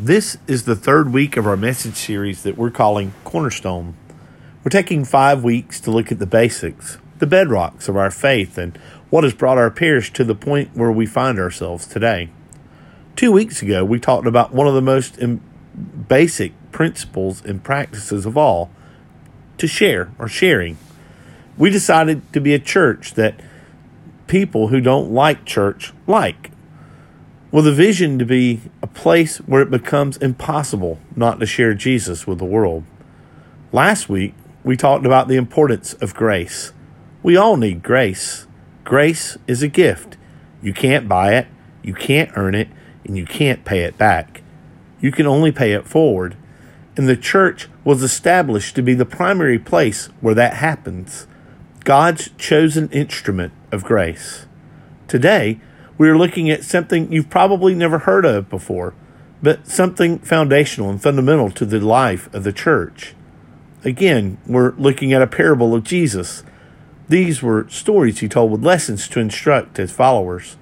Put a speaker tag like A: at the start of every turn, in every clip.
A: This is the third week of our message series that we're calling Cornerstone. We're taking five weeks to look at the basics, the bedrocks of our faith, and what has brought our parish to the point where we find ourselves today. Two weeks ago, we talked about one of the most basic principles and practices of all to share or sharing. We decided to be a church that people who don't like church like with a vision to be place where it becomes impossible not to share Jesus with the world. Last week, we talked about the importance of grace. We all need grace. Grace is a gift. You can't buy it, you can't earn it, and you can't pay it back. You can only pay it forward. And the church was established to be the primary place where that happens. God's chosen instrument of grace. Today, we are looking at something you've probably never heard of before, but something foundational and fundamental to the life of the church. Again, we're looking at a parable of Jesus. These were stories he told with lessons to instruct his followers.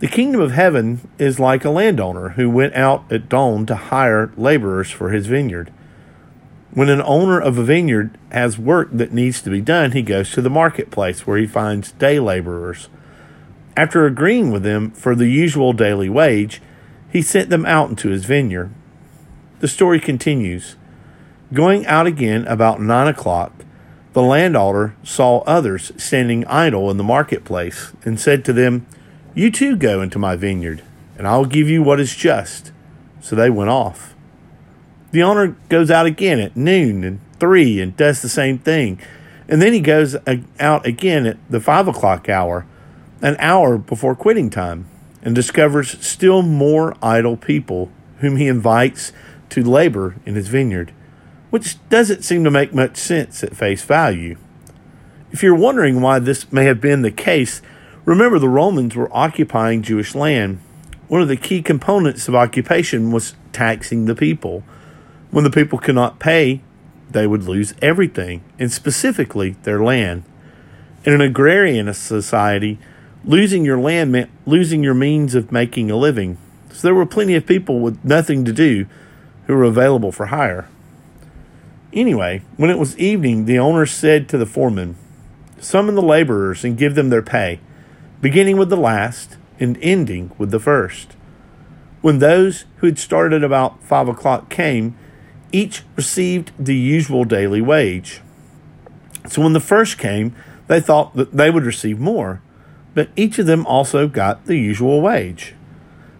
A: The kingdom of heaven is like a landowner who went out at dawn to hire laborers for his vineyard. When an owner of a vineyard has work that needs to be done, he goes to the marketplace where he finds day laborers. After agreeing with them for the usual daily wage, he sent them out into his vineyard. The story continues. Going out again about nine o'clock, the landowner saw others standing idle in the marketplace and said to them, You too go into my vineyard, and I will give you what is just. So they went off. The owner goes out again at noon and three and does the same thing. And then he goes out again at the five o'clock hour an hour before quitting time and discovers still more idle people whom he invites to labor in his vineyard, which doesn't seem to make much sense at face value. If you're wondering why this may have been the case, remember the Romans were occupying Jewish land. One of the key components of occupation was taxing the people. When the people could not pay, they would lose everything, and specifically their land. In an agrarian society, Losing your land meant losing your means of making a living. So there were plenty of people with nothing to do who were available for hire. Anyway, when it was evening, the owner said to the foreman, Summon the laborers and give them their pay, beginning with the last and ending with the first. When those who had started about five o'clock came, each received the usual daily wage. So when the first came, they thought that they would receive more but each of them also got the usual wage.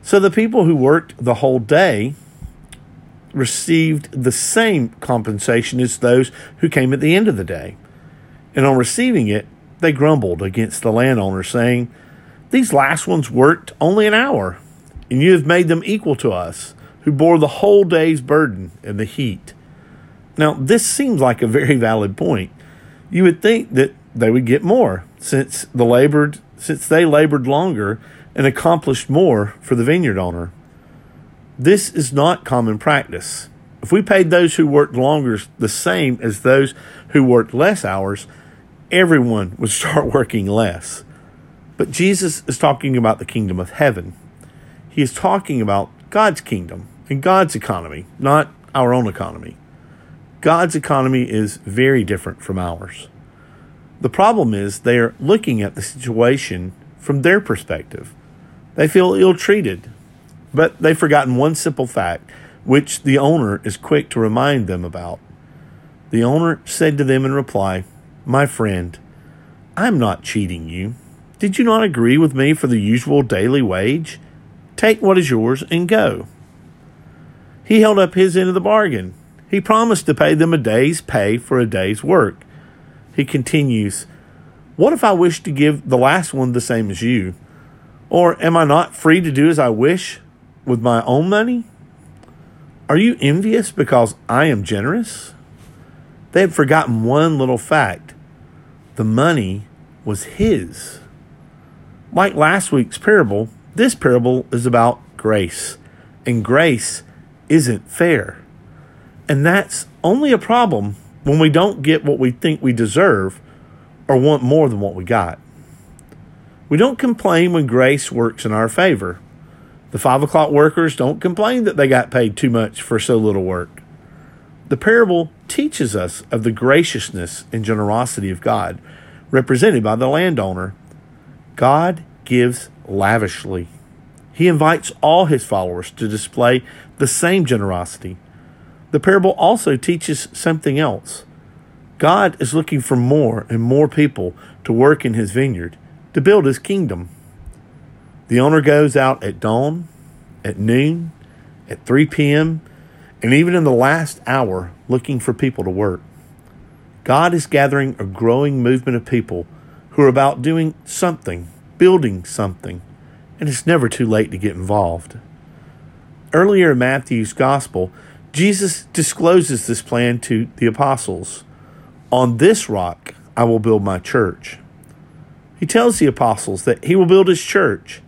A: So the people who worked the whole day received the same compensation as those who came at the end of the day. And on receiving it, they grumbled against the landowner, saying, These last ones worked only an hour, and you have made them equal to us, who bore the whole day's burden and the heat. Now, this seems like a very valid point. You would think that they would get more, since the labored since they labored longer and accomplished more for the vineyard owner. This is not common practice. If we paid those who worked longer the same as those who worked less hours, everyone would start working less. But Jesus is talking about the kingdom of heaven. He is talking about God's kingdom and God's economy, not our own economy. God's economy is very different from ours. The problem is they are looking at the situation from their perspective. They feel ill treated, but they've forgotten one simple fact, which the owner is quick to remind them about. The owner said to them in reply, My friend, I'm not cheating you. Did you not agree with me for the usual daily wage? Take what is yours and go. He held up his end of the bargain. He promised to pay them a day's pay for a day's work. He continues, What if I wish to give the last one the same as you? Or am I not free to do as I wish with my own money? Are you envious because I am generous? They had forgotten one little fact the money was his. Like last week's parable, this parable is about grace, and grace isn't fair. And that's only a problem when we don't get what we think we deserve or want more than what we got. We don't complain when grace works in our favor. The five o'clock workers don't complain that they got paid too much for so little work. The parable teaches us of the graciousness and generosity of God, represented by the landowner. God gives lavishly. He invites all his followers to display the same generosity. The parable also teaches something else. God is looking for more and more people to work in his vineyard, to build his kingdom. The owner goes out at dawn, at noon, at 3 p.m., and even in the last hour looking for people to work. God is gathering a growing movement of people who are about doing something, building something, and it's never too late to get involved. Earlier in Matthew's Gospel, Jesus discloses this plan to the apostles. On this rock I will build my church. He tells the apostles that he will build his church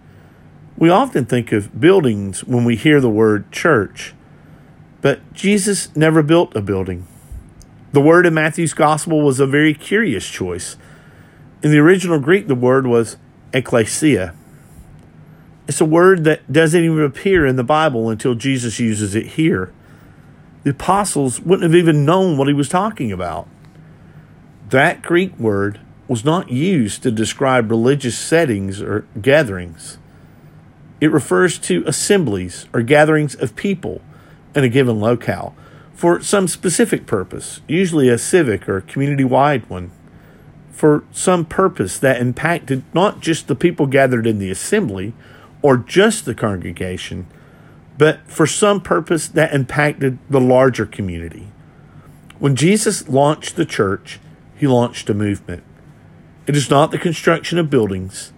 A: we often think of buildings when we hear the word church, but Jesus never built a building. The word in Matthew's gospel was a very curious choice. In the original Greek, the word was ecclesia. It's a word that doesn't even appear in the Bible until Jesus uses it here. The apostles wouldn't have even known what he was talking about. That Greek word was not used to describe religious settings or gatherings. It refers to assemblies or gatherings of people in a given locale for some specific purpose, usually a civic or community wide one, for some purpose that impacted not just the people gathered in the assembly or just the congregation, but for some purpose that impacted the larger community. When Jesus launched the church, he launched a movement. It is not the construction of buildings,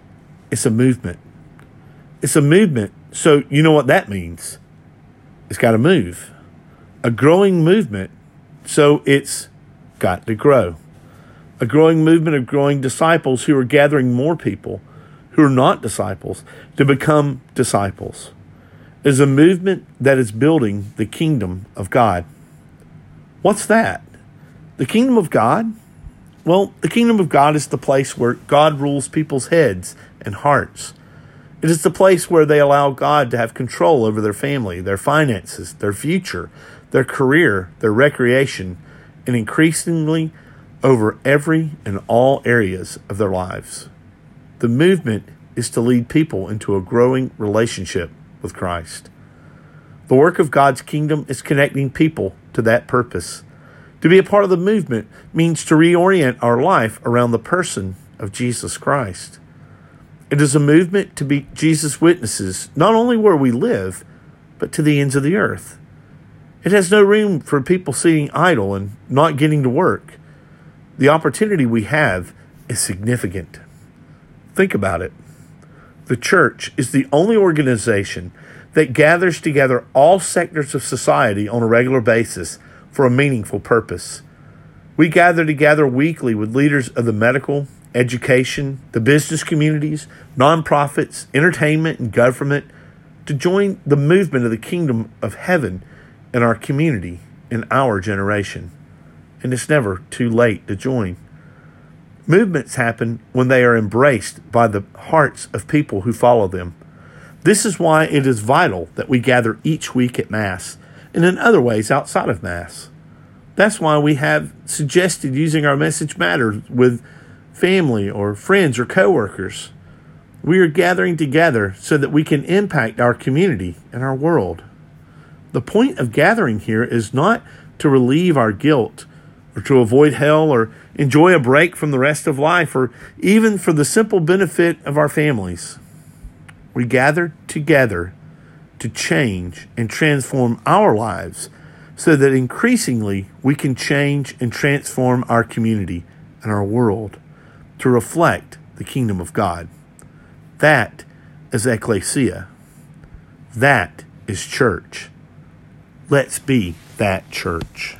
A: it's a movement. It's a movement. So you know what that means? It's got to move. A growing movement. So it's got to grow. A growing movement of growing disciples who are gathering more people who are not disciples to become disciples. Is a movement that is building the kingdom of God. What's that? The kingdom of God? Well, the kingdom of God is the place where God rules people's heads and hearts. It is the place where they allow God to have control over their family, their finances, their future, their career, their recreation, and increasingly over every and all areas of their lives. The movement is to lead people into a growing relationship with Christ. The work of God's kingdom is connecting people to that purpose. To be a part of the movement means to reorient our life around the person of Jesus Christ. It is a movement to be Jesus' witnesses, not only where we live, but to the ends of the earth. It has no room for people sitting idle and not getting to work. The opportunity we have is significant. Think about it. The church is the only organization that gathers together all sectors of society on a regular basis for a meaningful purpose. We gather together weekly with leaders of the medical, education, the business communities, nonprofits, entertainment, and government to join the movement of the kingdom of heaven in our community in our generation. And it's never too late to join. Movements happen when they are embraced by the hearts of people who follow them. This is why it is vital that we gather each week at Mass and in other ways outside of Mass. That's why we have suggested using our message matters with family or friends or coworkers. We are gathering together so that we can impact our community and our world. The point of gathering here is not to relieve our guilt or to avoid hell or enjoy a break from the rest of life or even for the simple benefit of our families. We gather together to change and transform our lives so that increasingly we can change and transform our community and our world to reflect the kingdom of God. That is ecclesia. That is church. Let's be that church.